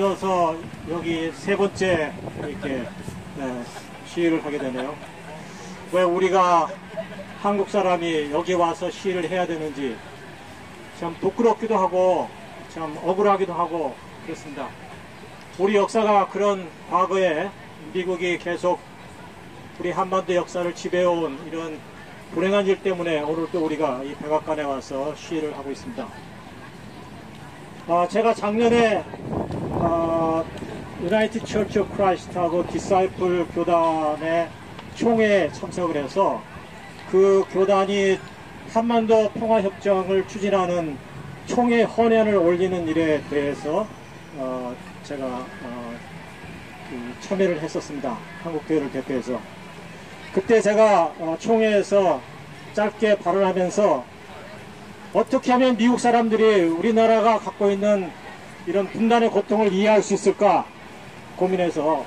그래서 여기 세 번째 이렇게 네, 시위를 하게 되네요. 왜 우리가 한국 사람이 여기 와서 시위를 해야 되는지 참 부끄럽기도 하고 참 억울하기도 하고 그렇습니다. 우리 역사가 그런 과거에 미국이 계속 우리 한반도 역사를 지배해온 이런 불행한 일 때문에 오늘 또 우리가 이 백악관에 와서 시위를 하고 있습니다. 아, 제가 작년에 어, United Church of Christ하고 Disciple 교단의 총회에 참석을 해서 그 교단이 한반도 평화협정을 추진하는 총회 헌의안을 올리는 일에 대해서 어, 제가 어, 그 참여를 했었습니다. 한국교회를 대표해서. 그때 제가 어, 총회에서 짧게 발언하면서 어떻게 하면 미국 사람들이 우리나라가 갖고 있는 이런 분단의 고통을 이해할 수 있을까 고민해서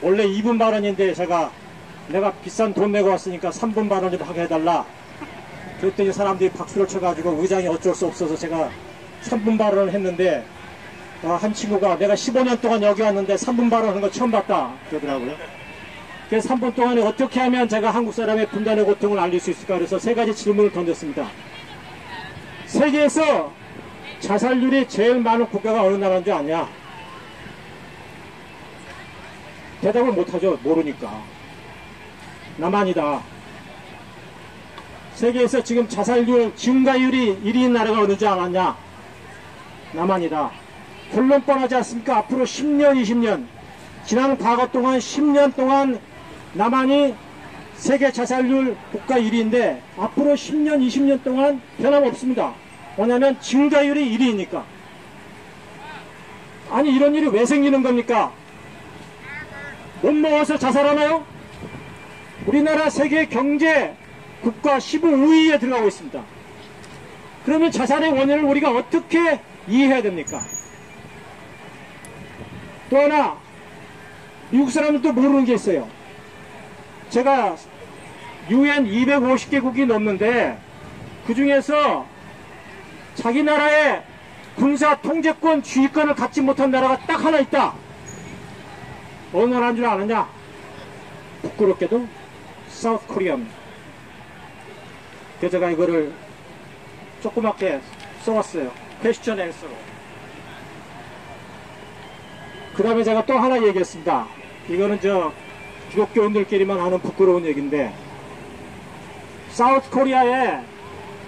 원래 2분 발언인데 제가 내가 비싼 돈 내고 왔으니까 3분 발언 좀 하게 해달라. 그랬더니 사람들이 박수를 쳐가지고 의장이 어쩔 수 없어서 제가 3분 발언을 했는데 아, 한 친구가 내가 15년 동안 여기 왔는데 3분 발언하는 거 처음 봤다 그러더라고요. 그래서 3분 동안에 어떻게 하면 제가 한국 사람의 분단의 고통을 알릴 수 있을까 그래서 세 가지 질문을 던졌습니다. 세계에서 자살률이 제일 많은 국가가 어느 나라인 줄 아냐? 대답을 못하죠. 모르니까. 남한이다. 세계에서 지금 자살률 증가율이 1위인 나라가 어느 줄 알았냐? 남한이다. 결론 뻔하지 않습니까? 앞으로 10년, 20년, 지난 과거 동안 10년 동안 남한이 세계 자살률 국가 1위인데 앞으로 10년, 20년 동안 변함없습니다. 왜냐하면 증가율이 1위니까. 아니 이런 일이 왜 생기는 겁니까? 못 먹어서 자살하나요? 우리나라 세계 경제 국가 15위에 들어가고 있습니다. 그러면 자살의 원인을 우리가 어떻게 이해해야 됩니까? 또 하나 미국 사람들도 모르는 게 있어요. 제가 UN 250개국이 넘는데 그 중에서 자기 나라의 군사 통제권 주의권을 갖지 못한 나라가 딱 하나 있다. 어느 나라인 줄 아느냐? 부끄럽게도 사우스 코리아입니다. 그래서 제가 이거를 조그맣게 써왔어요. question answer로. 그 다음에 제가 또 하나 얘기했습니다. 이거는 저 기독교인들끼리만 하는 부끄러운 얘기인데 South Korea의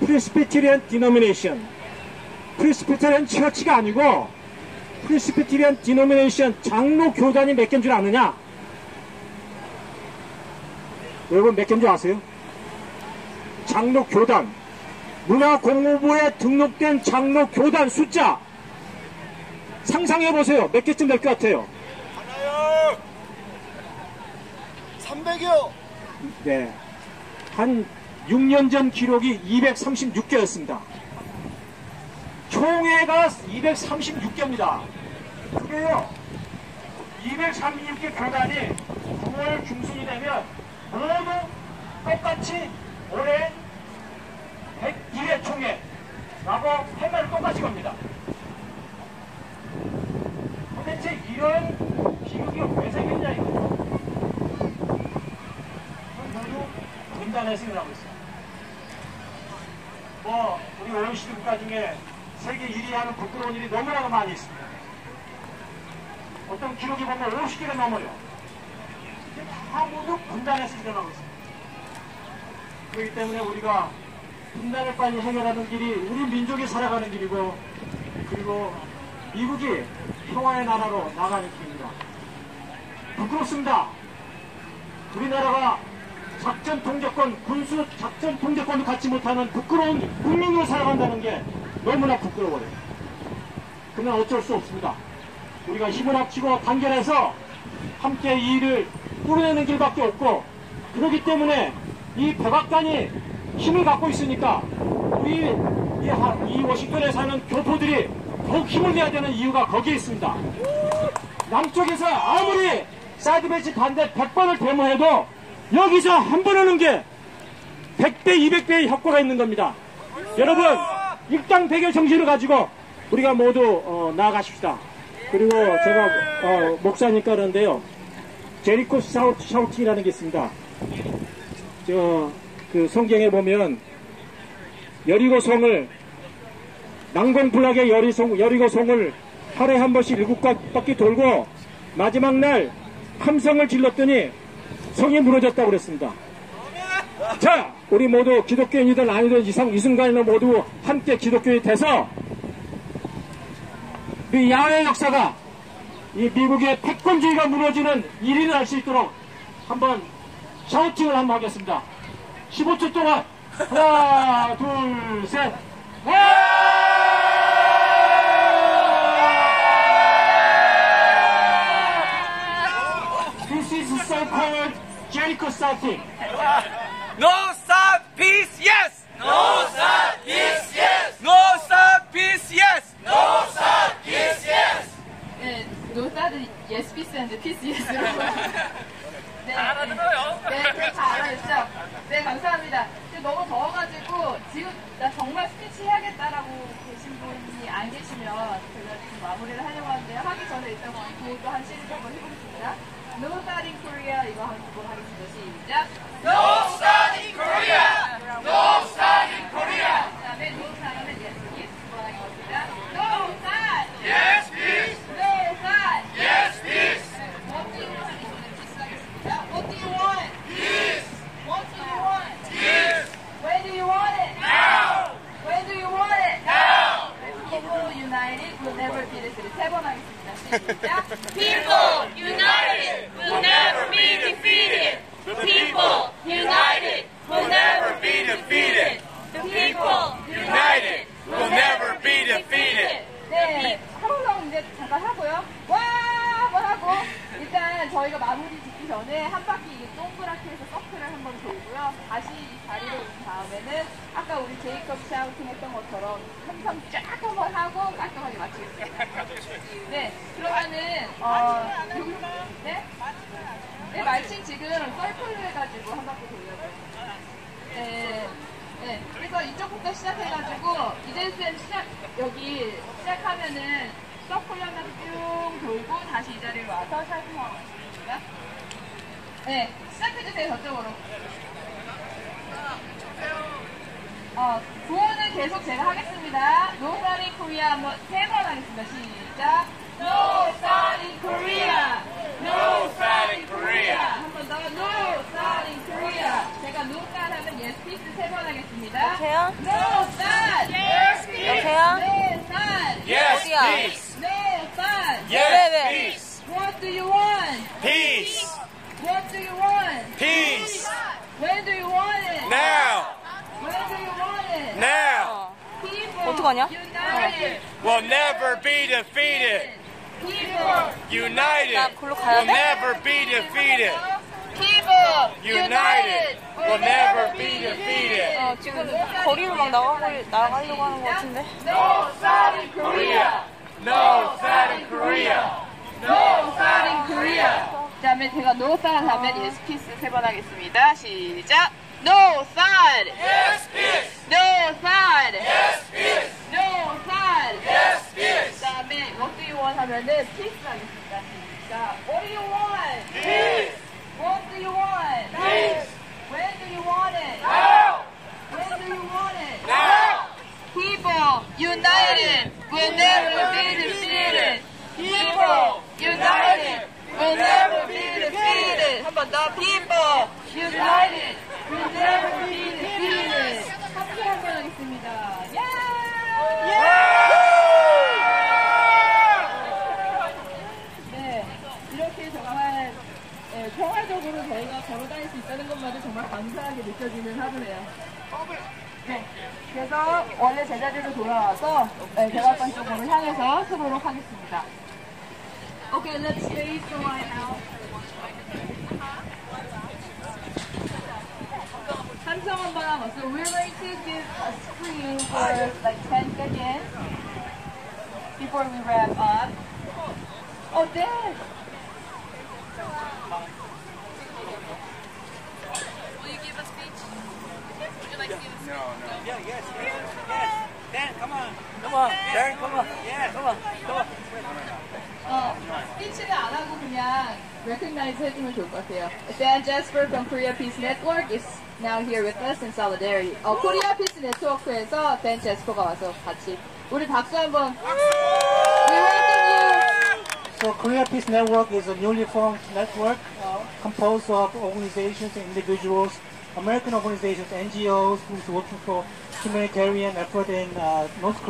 Presbyterian denomination Presbyterian church가 아니고 Presbyterian denomination 장로 교단이 몇 개인 줄 아느냐? 여러분 몇 개인 줄 아세요? 장로 교단 문화공무부에 등록된 장로 교단 숫자 상상해 보세요. 몇 개쯤 될 것 같아요? 하나요. 300여. 네. 한 6년 전 기록이 236개였습니다. 총회가 236개입니다. 그게요, 236개 교단이 9월 중순이 되면 모두 똑같이 올해 101회 총회라고 할 말을 똑같이 겁니다. 도대체 이런 비극이 왜 생겼냐 이거죠. 모두 분단의 생각하고 있어요. 뭐 우리 OECD 국가 중에 세계 1위 하는 부끄러운 일이 너무나도 많이 있습니다. 어떤 기록이 보면 50개가 넘어요. 이게 다 모두 분단에서 일어나고 있습니다. 그렇기 때문에 우리가 분단을 빨리 해결하는 길이 우리 민족이 살아가는 길이고 그리고 미국이 평화의 나라로 나가는 길입니다. 부끄럽습니다. 우리나라가 작전 통제권, 군수 작전 통제권을 갖지 못하는 부끄러운 국민으로 살아간다는 게 너무나 부끄러워요. 그러나 어쩔 수 없습니다. 우리가 힘을 합치고 단결해서 함께 이 일을 뚫어내는 길밖에 없고 그렇기 때문에 이 백악관이 힘을 갖고 있으니까 우리 이, 하- 이 워싱턴에 사는 교포들이 더욱 힘을 내야 되는 이유가 거기에 있습니다. 남쪽에서 아무리 사드 배치 반대 100번을 데모해도 여기서 한 번 하는 게 100배, 200배의 효과가 있는 겁니다. 여러분, 일당 백의 정신을 가지고 우리가 모두 어, 나아가십시다. 그리고 제가 어, 목사니까 그런데요. 제리코 샤우트, 샤우팅이라는 게 있습니다. 저, 그 성경에 보면 여리고 성을 낭공불락의 여리성, 여리고 성을 하루에 한 번씩 일곱 바퀴 돌고 마지막 날 함성을 질렀더니 성이 무너졌다고 그랬습니다. 자, 우리 모두 기독교인이든 아니든 이상, 이 순간에는 모두 함께 기독교인이 돼서 이 야외 역사가 이 미국의 패권주의가 무너지는 일이 날 수 있도록 한번 샤우팅을 한번 하겠습니다. 15초 동안 하나, 둘, 셋. This is Jericho Shouting. No THAAD peace yes. No THAAD peace yes. No THAAD peace yes. No THAAD peace yes. 네, No THAAD yes peace인데 peace yes로. 네, 알아들어요. 네, 네, 다 알아듣죠? 네, 감사합니다. 지금 너무 더워가지고 지금 나 정말 스피치 해야겠다라고 계신 분이 안 계시면 제가 지금 마무리를 하려고 하는데요. 하기 전에 일단 그것도 한 시리즈 한번 해보겠습니다. No Starting Korea 이거 한두번 하겠습니다. 시작. No stop in Korea! North 저희가 마무리 짓기 전에 한 바퀴 이게 동그랗게 해서 서클을 한번 돌고요. 다시 이 자리로 온 다음에는 아까 우리 제이컵 샤우팅 했던 것처럼 한참 쫙 한번 하고 깔끔하게 마치겠습니다. 네, 그러면은 어, 여기- 네? 네, 마침 지금 서클을 해가지고 한 바퀴 돌려요. 네, 네. 그래서 이쪽부터 시작해가지고 이제는 시작 여기 시작하면은 서클 하나 쭉 돌고 다시 이 자리로 와서 샤이팅 하고 있습니다. 네, 시작해주세요 저쪽으로. 어, 구호는 계속 제가 하겠습니다. No Starting Korea 한번 세 번 하겠습니다. 시작. No Starting Korea. No Starting Korea. 한번 더. No Starting Korea. 제가 No Start 하면 Yes Peace 세 번 하겠습니다. 여보세요? No Start. 여보세요? No Start. Yes 어디야? peace. No Start. 왜, Yes 왜? peace. What do you want? Peace. What do you want? Peace. When do you want it? Now. When do you want it? Now. People 어떡하냐? united. Will never be defeated. People United will 돼? never be defeated. People United will never be defeated. 어, 지금 거리로 막 나가고, 나가려고 하는 것 같은데. No Southern Korea. No Southern Korea. No Southern Korea. 그다음에 제가 No South 하면 Yes Peace 세번 하겠습니다. 시작. No South. Yes peace. No South. Yes peace. No South. Yes peace. 그다음에 What do you want 하면은 Peace 하겠습니다. 시작. What do you want? Peace. What do you want? Peace. When do you want it? Now. When do you want it? Now. People united will never be defeated. People united will never be defeated. 한 번 더. People united will never be defeated. 함께 한번 하겠습니다. 향해서 서보도록 하겠습니다. Okay, let's face the line out. 삼성 한번 하고. So we're going to give a screen for like 10 seconds before we wrap up. Oh, Dad! Dan Jasper from Korea Peace Network is now here with us in solidarity. 어, 코리아 피스 네트워크에서 Dan Jasper가 와서 같이 우리 박수 한번. We welcome you. So Korea Peace Network is a newly formed network uh, composed of organizations and individuals, American organizations, NGOs, who's working for humanitarian effort in uh, North Korea.